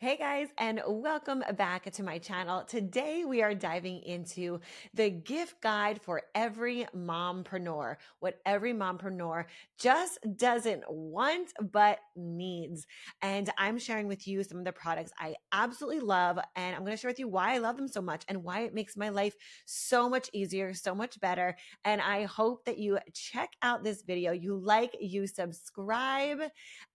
Hey guys, and welcome back to my channel. Today we are diving into the gift guide for every mompreneur, what every mompreneur just doesn't want but needs. And I'm sharing with you some of the products I absolutely love, and I'm going to share with you why I love them so much and why it makes my life so much easier, so much better. And I hope that you check out this video, you like, you subscribe,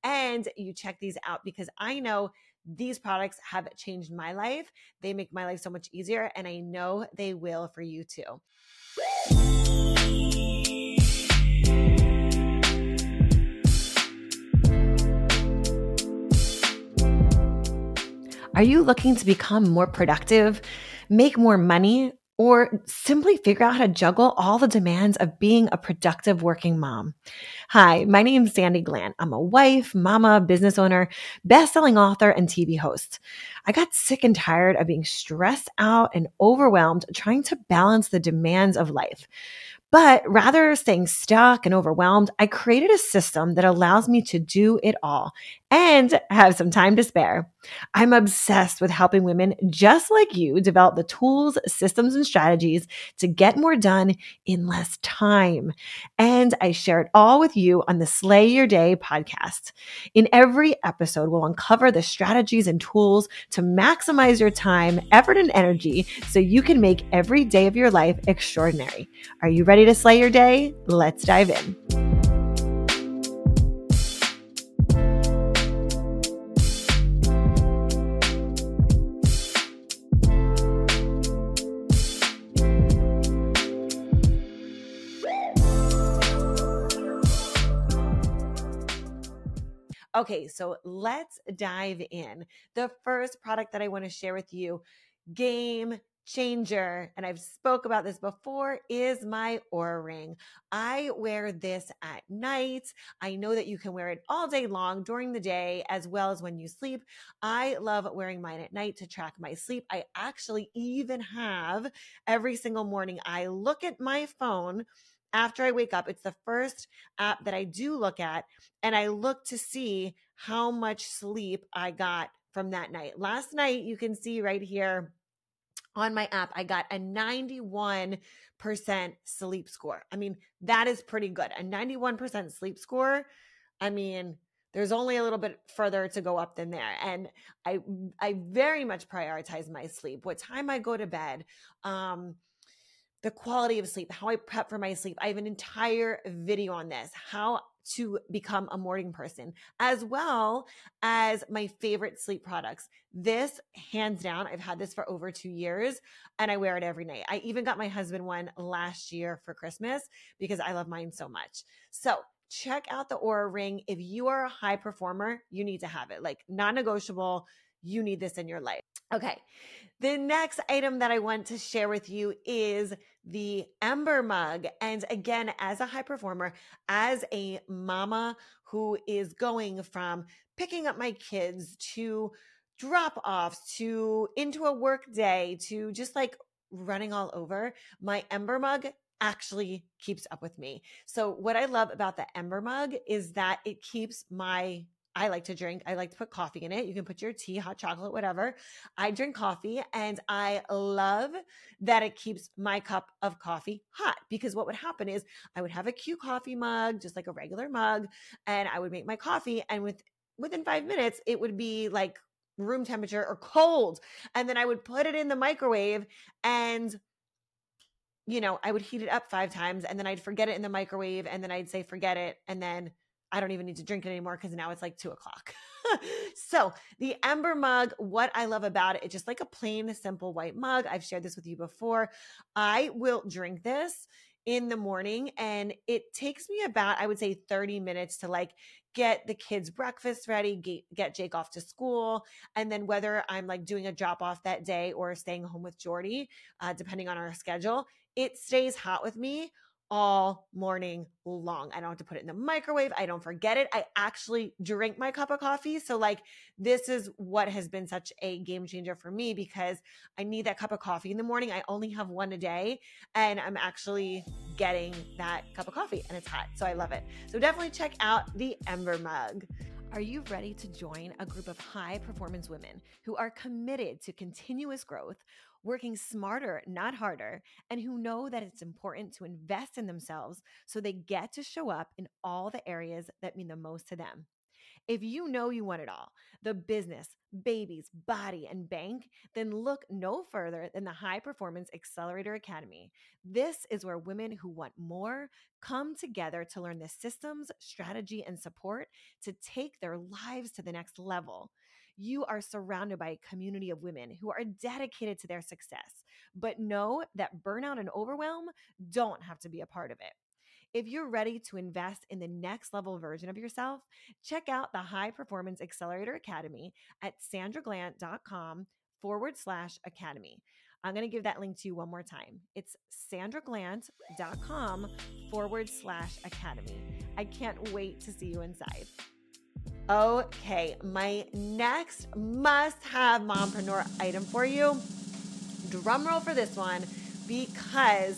and you check these out because I know these products have changed my life. They make my life so much easier, and I know they will for you too. Are you looking to become more productive, make more money, or simply figure out how to juggle all the demands of being a productive working mom. Hi, my name is Sandy Glandt. I'm a wife, mama, business owner, best-selling author, and TV host. I got sick and tired of being stressed out and overwhelmed trying to balance the demands of life. But rather staying stuck and overwhelmed, I created a system that allows me to do it all and have some time to spare. I'm obsessed with helping women just like you develop the tools, systems, and strategies to get more done in less time. And I share it all with you on the Slay Your Day podcast. In every episode, we'll uncover the strategies and tools to maximize your time, effort, and energy so you can make every day of your life extraordinary. Are you ready to slay your day? Let's dive in. Okay, so let's dive in. The first product that I want to share with you, game changer, and I've spoke about this before, is my Oura ring. I wear this at night. I know that you can wear it all day long during the day as well as when you sleep. I love wearing mine at night to track my sleep. I actually even have every single morning I look at my phone after I wake up. It's the first app that I do look at, and I look to see how much sleep I got from that night. Last night, you can see right here on my app, I got a 91% sleep score. I mean, that is pretty good. A 91% sleep score. I mean, there's only a little bit further to go up than there and i i very much prioritize my sleep what time i go to bed um the quality of sleep, how I prep for my sleep. I have an entire video on this, how to become a morning person, as well as my favorite sleep products. This, hands down, I've had this for over two years and I wear it every night. I even got my husband one last year for Christmas because I love mine so much. So, check out the Oura Ring. If you are a high performer, you need to have it. Like, non negotiable, you need this in your life. Okay. The next item that I want to share with you is the Ember mug. And again, as a high performer, as a mama who is going from picking up my kids to drop offs to into a work day to just like running all over, my Ember mug actually keeps up with me. So, what I love about the Ember mug is that it keeps my I like to drink. I like to put coffee in it. You can put your tea, hot chocolate, whatever. I drink coffee and I love that it keeps my cup of coffee hot because what would happen is I would have a cute coffee mug, just like a regular mug, and I would make my coffee and with within 5 minutes it would be like room temperature or cold. And then I would put it in the microwave and you know, I would heat it up 5 times and then I'd forget it in the microwave and then I'd say forget it and then I don't even need to drink it anymore because now it's like two o'clock. so the Ember mug, what I love about it, it's just like a plain, simple white mug. I've shared this with you before. I will drink this in the morning and it takes me about, I would say 30 minutes to like get the kids breakfast ready, get, get Jake off to school. And then whether I'm like doing a drop off that day or staying home with Jordy, uh, depending on our schedule, it stays hot with me all morning long. I don't have to put it in the microwave. I don't forget it. I actually drink my cup of coffee. So, like, this is what has been such a game changer for me because I need that cup of coffee in the morning. I only have one a day, and I'm actually getting that cup of coffee and it's hot. So, I love it. So, definitely check out the Ember mug. Are you ready to join a group of high performance women who are committed to continuous growth, working smarter, not harder, and who know that it's important to invest in themselves so they get to show up in all the areas that mean the most to them? If you know you want it all the business, babies, body, and bank then look no further than the High Performance Accelerator Academy. This is where women who want more come together to learn the systems, strategy, and support to take their lives to the next level. You are surrounded by a community of women who are dedicated to their success, but know that burnout and overwhelm don't have to be a part of it. If you're ready to invest in the next level version of yourself, check out the High Performance Accelerator Academy at sandraglandt.com forward slash academy. I'm going to give that link to you one more time. It's sandraglandt.com forward slash academy. I can't wait to see you inside. Okay, my next must have mompreneur item for you. Drum roll for this one because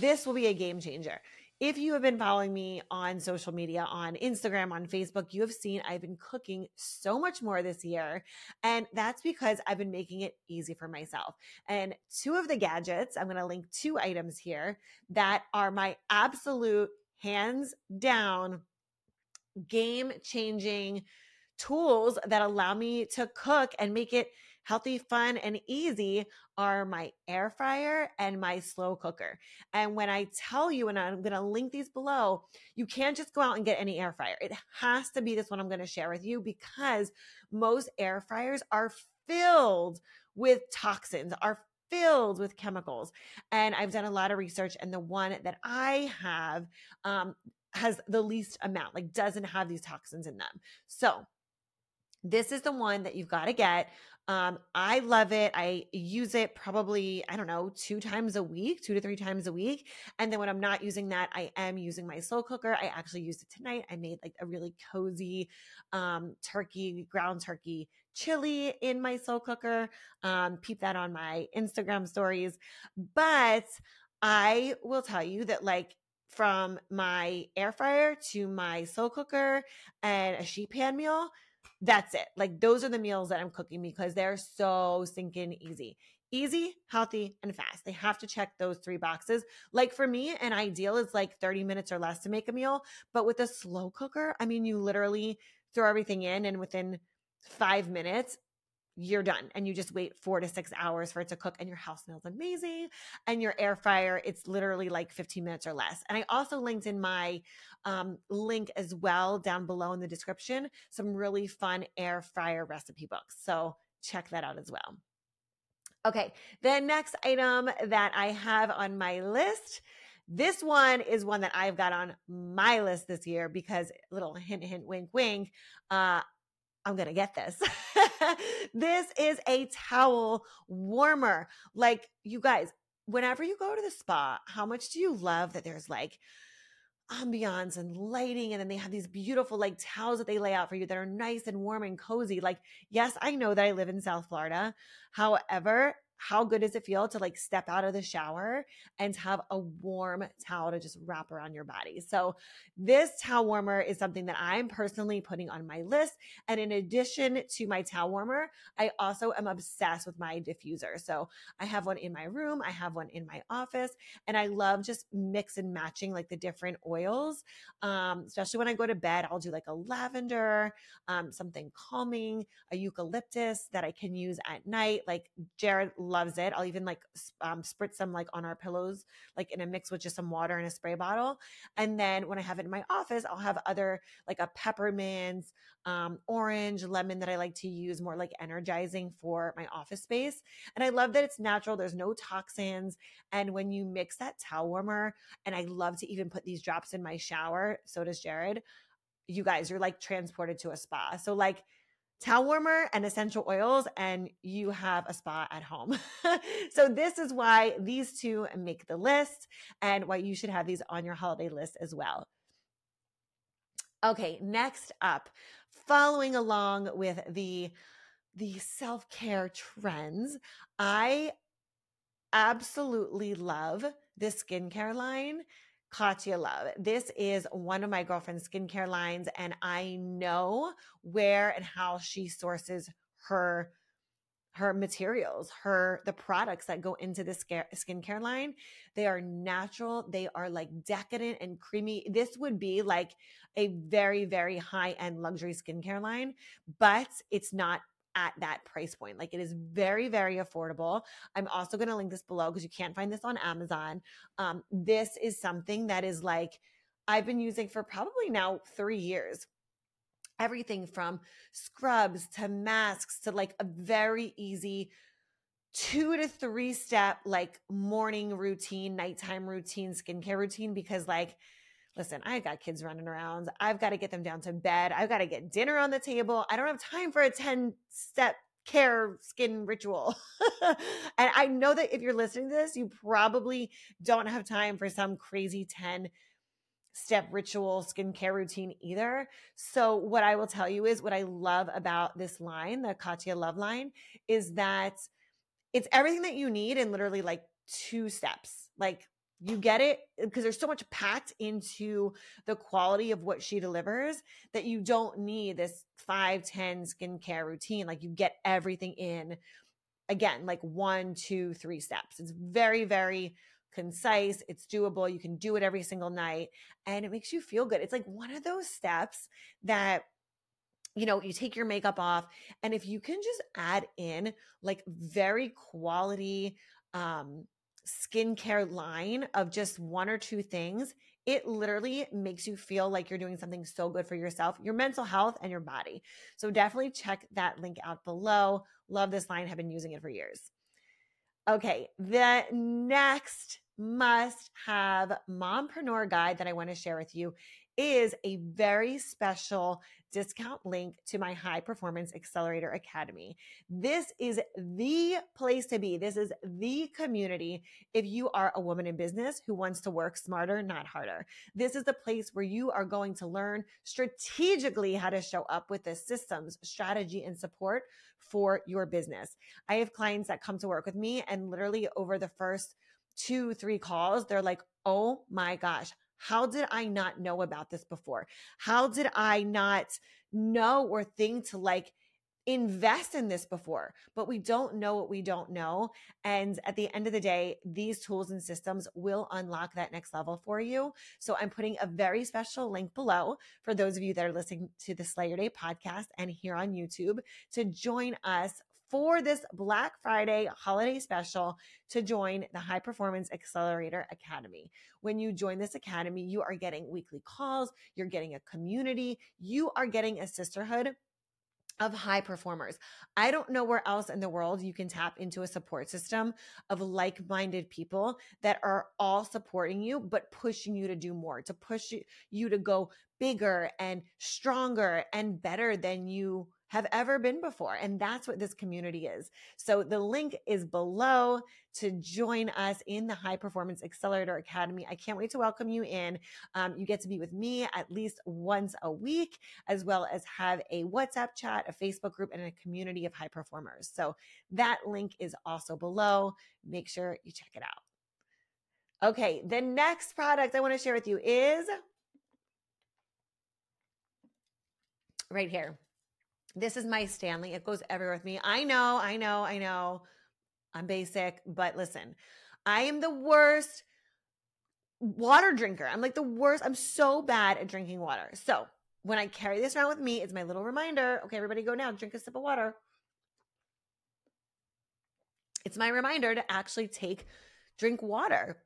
this will be a game changer. If you have been following me on social media, on Instagram, on Facebook, you have seen I've been cooking so much more this year. And that's because I've been making it easy for myself. And two of the gadgets, I'm going to link two items here that are my absolute hands down game changing tools that allow me to cook and make it healthy, fun, and easy are my air fryer and my slow cooker. And when I tell you, and I'm going to link these below, you can't just go out and get any air fryer. It has to be this one I'm going to share with you because most air fryers are filled with toxins, are filled with chemicals. And I've done a lot of research, and the one that I have um, has the least amount, like doesn't have these toxins in them. So this is the one that you've got to get. Um, I love it. I use it probably, I don't know, two times a week, two to three times a week. And then when I'm not using that, I am using my slow cooker. I actually used it tonight. I made like a really cozy um, turkey, ground turkey chili in my slow cooker. Um, peep that on my Instagram stories. But I will tell you that like from my air fryer to my slow cooker and a sheet pan meal, that's it. Like those are the meals that I'm cooking because they're so stinking easy. Easy, healthy, and fast. They have to check those three boxes. Like for me, an ideal is like 30 minutes or less to make a meal. But with a slow cooker, I mean, you literally throw everything in and within five minutes, you're done and you just wait four to six hours for it to cook and your house smells amazing and your air fryer it's literally like 15 minutes or less and i also linked in my um, link as well down below in the description some really fun air fryer recipe books so check that out as well okay the next item that i have on my list this one is one that I've got on my list this year because little hint, hint, wink, wink. Uh, I'm going to get this. this is a towel warmer. Like, you guys, whenever you go to the spa, how much do you love that there's like ambiance and lighting? And then they have these beautiful like towels that they lay out for you that are nice and warm and cozy. Like, yes, I know that I live in South Florida. However, how good does it feel to like step out of the shower and have a warm towel to just wrap around your body? So, this towel warmer is something that I'm personally putting on my list. And in addition to my towel warmer, I also am obsessed with my diffuser. So, I have one in my room, I have one in my office, and I love just mix and matching like the different oils. Um, especially when I go to bed, I'll do like a lavender, um, something calming, a eucalyptus that I can use at night. Like Jared loves it. I'll even like um, spritz some like on our pillows, like in a mix with just some water in a spray bottle. And then when I have it in my office, I'll have other like a peppermint, um, orange, lemon that I like to use more like energizing for my office space. And I love that it's natural. There's no toxins. And when you mix that towel warmer, and I love to even put these drops in my shower, so does Jared. You guys, you're like transported to a spa. So like towel warmer and essential oils and you have a spa at home. so this is why these two make the list and why you should have these on your holiday list as well. Okay, next up, following along with the the self-care trends, I absolutely love this skincare line Katya Love. This is one of my girlfriend's skincare lines, and I know where and how she sources her her materials, her the products that go into this skincare line. They are natural. They are like decadent and creamy. This would be like a very very high end luxury skincare line, but it's not at that price point. Like it is very, very affordable. I'm also going to link this below because you can't find this on Amazon. Um, this is something that is like I've been using for probably now three years. Everything from scrubs to masks to like a very easy two to three step like morning routine, nighttime routine, skincare routine because like listen, I've got kids running around. I've got to get them down to bed. I've got to get dinner on the table. I don't have time for a 10 step care skin ritual. and I know that if you're listening to this, you probably don't have time for some crazy 10 step ritual skincare routine either. So, what I will tell you is what I love about this line, the Katya Love line, is that it's everything that you need in literally like two steps. Like you get it because there's so much packed into the quality of what she delivers that you don't need this 5 10 skincare routine like you get everything in again like one two three steps. It's very very concise it's doable you can do it every single night and it makes you feel good. It's like one of those steps that you know, you take your makeup off, and if you can just add in like very quality um skincare line of just one or two things, it literally makes you feel like you're doing something so good for yourself, your mental health, and your body. So definitely check that link out below. Love this line, have been using it for years. Okay, the next must have mompreneur guide that I want to share with you is a very special discount link to my high performance accelerator academy. This is the place to be. This is the community if you are a woman in business who wants to work smarter, not harder. This is the place where you are going to learn strategically how to show up with the systems, strategy, and support for your business. I have clients that come to work with me and literally over the first two, three calls, they're like, oh my gosh, how did I not know about this before? How did I not know or think to like invest in this before? But we don't know what we don't know. And at the end of the day, these tools and systems will unlock that next level for you. So I'm putting a very special link below for those of you that are listening to the Slay Your Day podcast and here on YouTube to join us for this Black Friday holiday special to join the High Performance Accelerator Academy. When you join this academy, you are getting weekly calls, you're getting a community, you are getting a sisterhood of high performers. I don't know where else in the world you can tap into a support system of like minded people that are all supporting you, but pushing you to do more, to push you to go bigger and stronger and better than you have ever been before. And that's what this community is. So the link is below to join us in the High Performance Accelerator Academy. I can't wait to welcome you in. Um, you get to be with me at least once a week, as well as have a WhatsApp chat, a Facebook group, and a community of high performers. So that link is also below. Make sure you check it out. Okay, the next product I want to share with you is right here. This is my Stanley. It goes everywhere with me. I know, I know, I know. I'm basic, but listen, I am the worst water drinker. I'm like the worst. I'm so bad at drinking water. So when I carry this around with me, it's my little reminder. Okay, everybody go now, drink a sip of water. It's my reminder to actually take, drink water.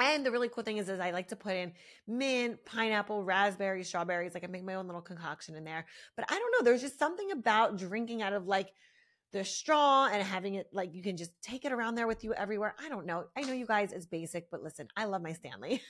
And the really cool thing is, is I like to put in mint, pineapple, raspberry, strawberries. Like I make my own little concoction in there. But I don't know. There's just something about drinking out of like the straw and having it like you can just take it around there with you everywhere. I don't know. I know you guys is basic, but listen, I love my Stanley.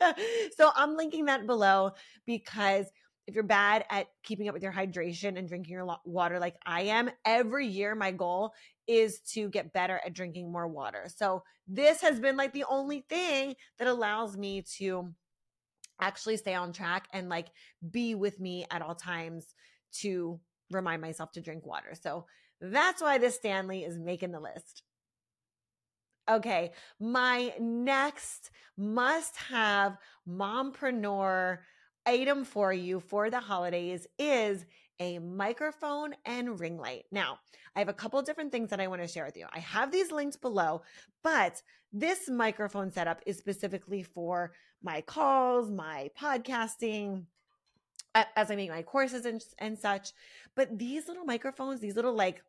so I'm linking that below because if you're bad at keeping up with your hydration and drinking your water like I am, every year my goal is to get better at drinking more water. So this has been like the only thing that allows me to actually stay on track and like be with me at all times to remind myself to drink water. So that's why this Stanley is making the list. Okay, my next must have mompreneur item for you for the holidays is a microphone and ring light. Now, I have a couple different things that I want to share with you. I have these links below, but this microphone setup is specifically for my calls, my podcasting, as I make my courses and, and such. But these little microphones, these little like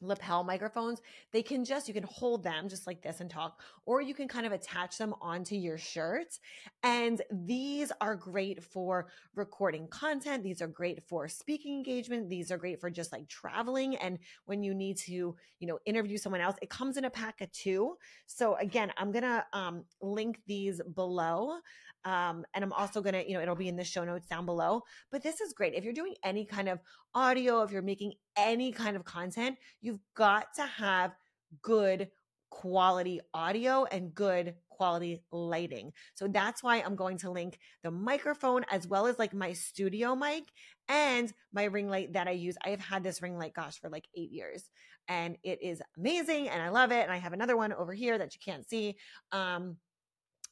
lapel microphones, they can just, you can hold them just like this and talk, or you can kind of attach them onto your shirt. And these are great for recording content. These are great for speaking engagement. These are great for just like traveling. And when you need to, you know, interview someone else, it comes in a pack of two. So again, I'm going to um, link these below. Um, and I'm also going to, you know, it'll be in the show notes down below. But this is great. If you're doing any kind of audio, if you're making any kind of content, you've got to have good quality audio and good quality lighting. So that's why I'm going to link the microphone as well as like my studio mic and my ring light that I use. I have had this ring light, gosh, for like eight years and it is amazing and I love it. And I have another one over here that you can't see. Um,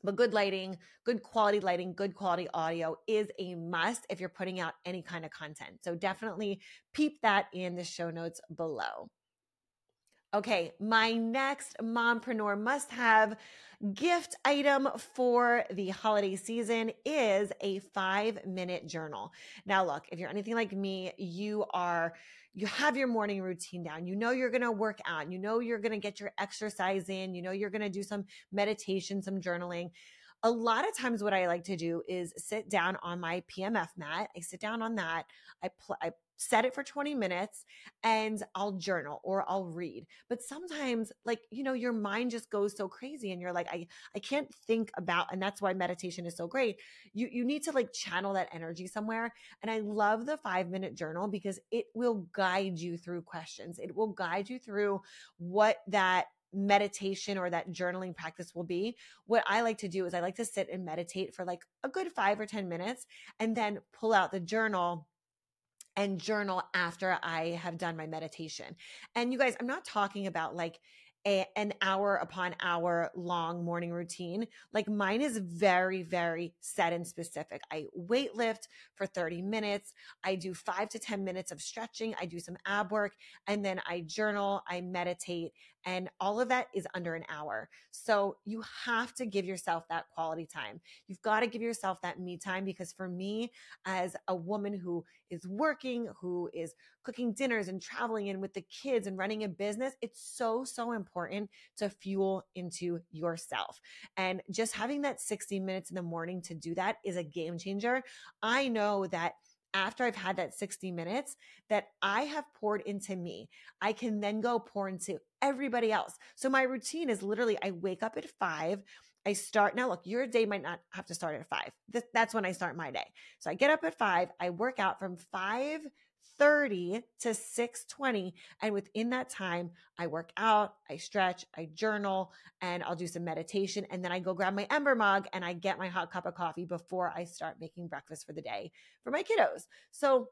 but good lighting, good quality lighting, good quality audio is a must if you're putting out any kind of content. So definitely peep that in the show notes below. Okay, my next mompreneur must have gift item for the holiday season is a five minute journal. Now, look, if you're anything like me, you are you have your morning routine down. You know you're going to work out. You know you're going to get your exercise in. You know you're going to do some meditation, some journaling. A lot of times, what I like to do is sit down on my PEMF mat. I sit down on that. I, pl- I set it for 20 minutes and I'll journal or I'll read. But sometimes like, you know, your mind just goes so crazy and you're like, I, I can't think about, and that's why meditation is so great. You, you need to like channel that energy somewhere. And I love the five minute journal because it will guide you through questions. It will guide you through what that meditation or that journaling practice will be. What I like to do is I like to sit and meditate for like a good five or 10 minutes and then pull out the journal and journal after I have done my meditation. And you guys, I'm not talking about like a, an hour upon hour long morning routine. Like mine is very, very set and specific. I weight lift for 30 minutes. I do five to 10 minutes of stretching. I do some ab work and then I journal, I meditate, and all of that is under an hour. So you have to give yourself that quality time. You've got to give yourself that me time because for me, as a woman who is working, who is cooking dinners and traveling and with the kids and running a business, it's so, so important to fuel into yourself. And just having that 60 minutes in the morning to do that is a game changer. I know that after I've had that 60 minutes that I have poured into me, I can then go pour into everybody else. So my routine is literally I wake up at five. I start now. Look, your day might not have to start at five. that's when I start my day. So I get up at five. I work out from five 30 to 620 and within that time i work out i stretch i journal and i'll do some meditation and then i go grab my ember mug and i get my hot cup of coffee before i start making breakfast for the day for my kiddos. So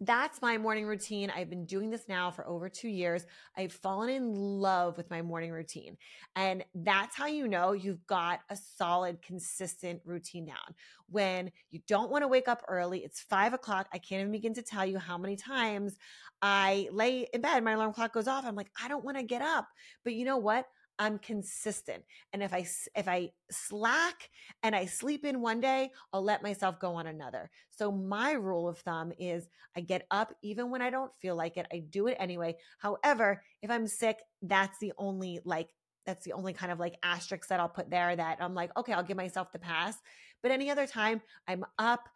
that's my morning routine. I've been doing this now for over two years. I've fallen in love with my morning routine. And that's how you know you've got a solid, consistent routine down. When you don't want to wake up early, it's five o'clock. I can't even begin to tell you how many times I lay in bed, my alarm clock goes off. I'm like, I don't want to get up. But you know what? I'm consistent. And if I if I slack and I sleep in one day, I'll let myself go on another. So my rule of thumb is I get up even when I don't feel like it. I do it anyway. However, if I'm sick, that's the only like that's the only kind of like asterisk that I'll put there that I'm like, okay, I'll give myself the pass. But any other time, I'm up.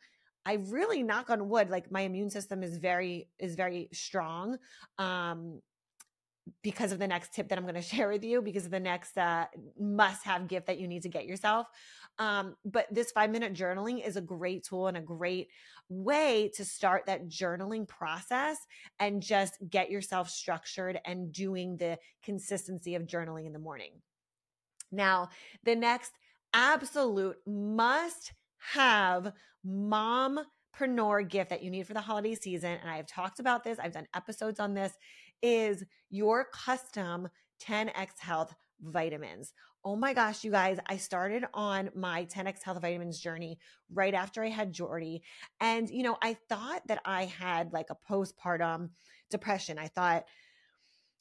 I really knock on wood, like my immune system is very is very strong. Um, because of the next tip that I'm going to share with you, because of the next uh, must have gift that you need to get yourself. Um, but this five minute journaling is a great tool and a great way to start that journaling process and just get yourself structured and doing the consistency of journaling in the morning. Now, the next absolute must have mompreneur gift that you need for the holiday season. And I have talked about this, I've done episodes on this is your custom 10x Health vitamins. Oh my gosh, you guys, I started on my 10x health vitamins journey right after I had Jordy. And, you know, I thought that I had like a postpartum depression. I thought,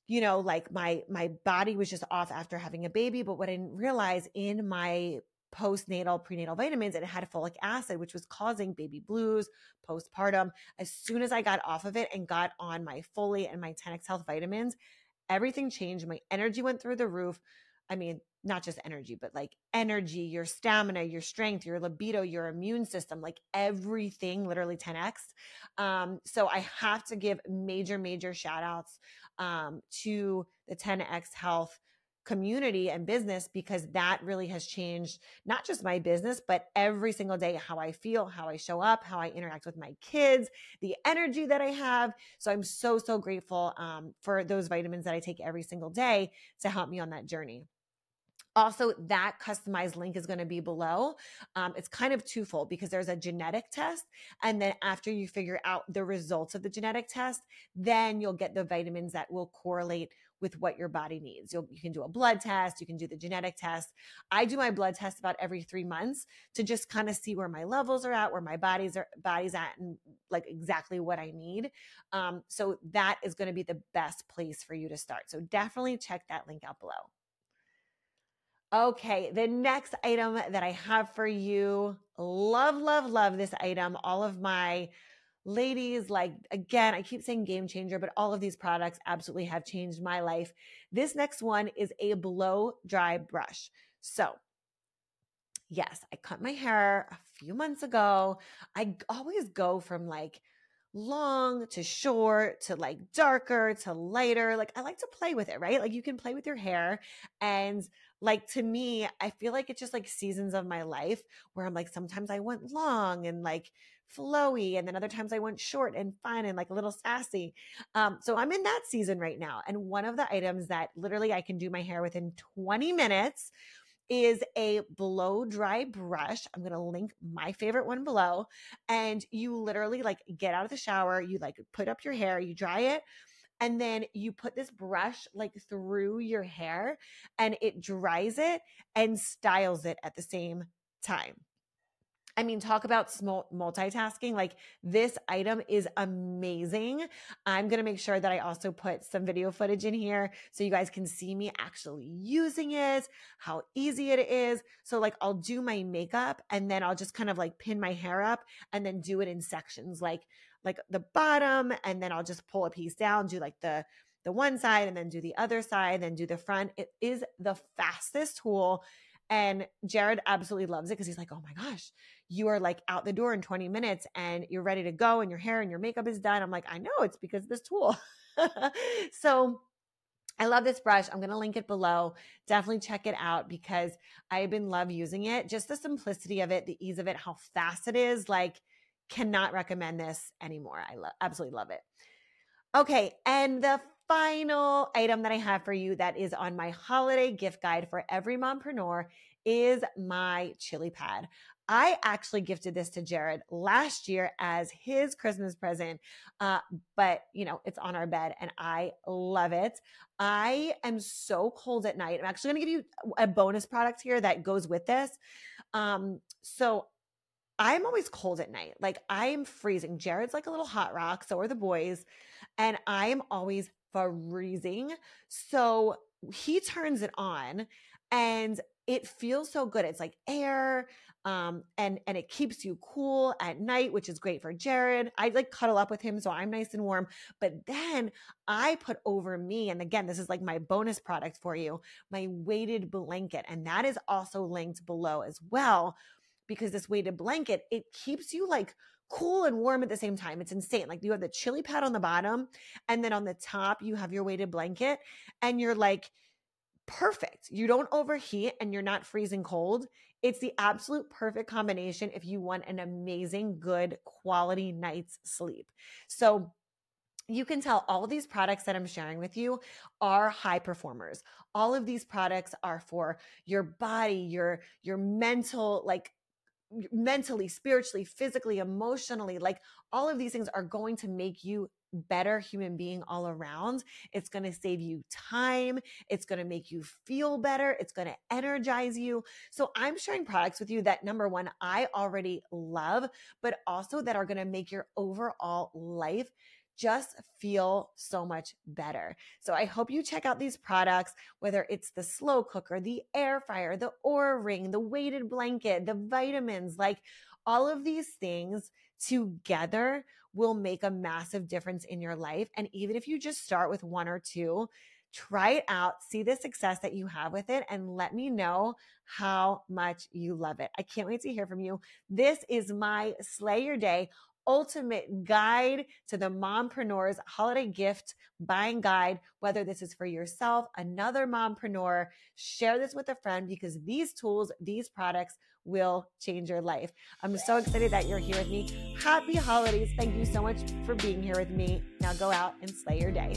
you know, like my my body was just off after having a baby, but what I didn't realize in my postnatal prenatal vitamins and it had folic acid which was causing baby blues postpartum. As soon as i got off of it and got on my folate and my 10x health vitamins everything changed. My energy went through the roof. I mean not just energy but like energy your stamina your strength your libido your immune system like everything literally 10x um, so i have to give major major shout outs um, to the 10x health community and business because that really has changed not just my business, but every single day how I feel, how I show up, how I interact with my kids, the energy that I have. So I'm so, so grateful um, for those vitamins that I take every single day to help me on that journey. Also, that customized link is going to be below. Um, it's kind of twofold because there's a genetic test. And then after you figure out the results of the genetic test, then you'll get the vitamins that will correlate with what your body needs. You'll, you can do a blood test, you can do the genetic test. I do my blood test about every three months to just kind of see where my levels are at, where my body's are body's at, and like exactly what I need. Um, so that is going to be the best place for you to start. So definitely check that link out below. Okay, the next item that I have for you, love, love, love this item. All of my ladies, like again, I keep saying game changer, but all of these products absolutely have changed my life. This next one is a blow dry brush. So, yes, I cut my hair a few months ago. I always go from like long to short to like darker to lighter. Like I like to play with it, right? Like you can play with your hair. And like to me, I feel like it's just like seasons of my life where I'm like, sometimes I want long and like flowy. And then other times I went short and fun and like a little sassy. Um, so I'm in that season right now. And one of the items that literally I can do my hair within 20 minutes is a blow dry brush. I'm going to link my favorite one below. And you literally like get out of the shower, you like put up your hair, you dry it, and then you put this brush like through your hair and it dries it and styles it at the same time. I mean, talk about small multitasking. Like this item is amazing. I'm going to make sure that I also put some video footage in here so you guys can see me actually using it, how easy it is. So like I'll do my makeup and then I'll just kind of like pin my hair up and then do it in sections like like the bottom and then I'll just pull a piece down, do like the the one side and then do the other side, then do the front. It is the fastest tool and Jared absolutely loves it because he's like, oh my gosh, you are like out the door in 20 minutes and you're ready to go and your hair and your makeup is done. I'm like, I know it's because of this tool. so I love this brush. I'm going to link it below. Definitely check it out because I've been love using it. Just the simplicity of it, the ease of it, how fast it is. Like, cannot recommend this anymore. I lo- absolutely love it. Okay. And the final item that I have for you that is on my holiday gift guide for every mompreneur is my chili pad. I actually gifted this to Jared last year as his Christmas present, uh, but you know, it's on our bed and I love it. I am so cold at night. I'm actually going to give you a bonus product here that goes with this. Um, so I'm always cold at night. Like I am freezing. Jared's like a little hot rock. So are the boys. And I am always freezing. So he turns it on and it feels so good. It's like air, um, and and it keeps you cool at night, which is great for Jared. I like cuddle up with him, so I'm nice and warm. But then I put over me, and again, this is like my bonus product for you, my weighted blanket, and that is also linked below as well, because this weighted blanket it keeps you like cool and warm at the same time. It's insane. Like you have the chili pad on the bottom, and then on the top, you have your weighted blanket, and you're like perfect. You don't overheat and you're not freezing cold. It's the absolute perfect combination if you want an amazing, good quality night's sleep. So, you can tell all these products that I'm sharing with you are high performers. All of these products are for your body, your your mental like mentally, spiritually, physically, emotionally, like all of these things are going to make you better human being all around. It's going to save you time. It's going to make you feel better. It's going to energize you. So I'm sharing products with you that number one, I already love, but also that are going to make your overall life just feel so much better. So I hope you check out these products, whether it's the slow cooker, the air fryer, the Oura ring, the weighted blanket, the vitamins, like all of these things together will make a massive difference in your life. And even if you just start with one or two, try it out, see the success that you have with it, and let me know how much you love it. I can't wait to hear from you. This is my Slay Your Day ultimate guide to the mompreneur's holiday gift buying guide, whether this is for yourself, another mompreneur, share this with a friend because these tools, these products will change your life. I'm so excited that you're here with me. Happy holidays. Thank you so much for being here with me. Now go out and slay your day.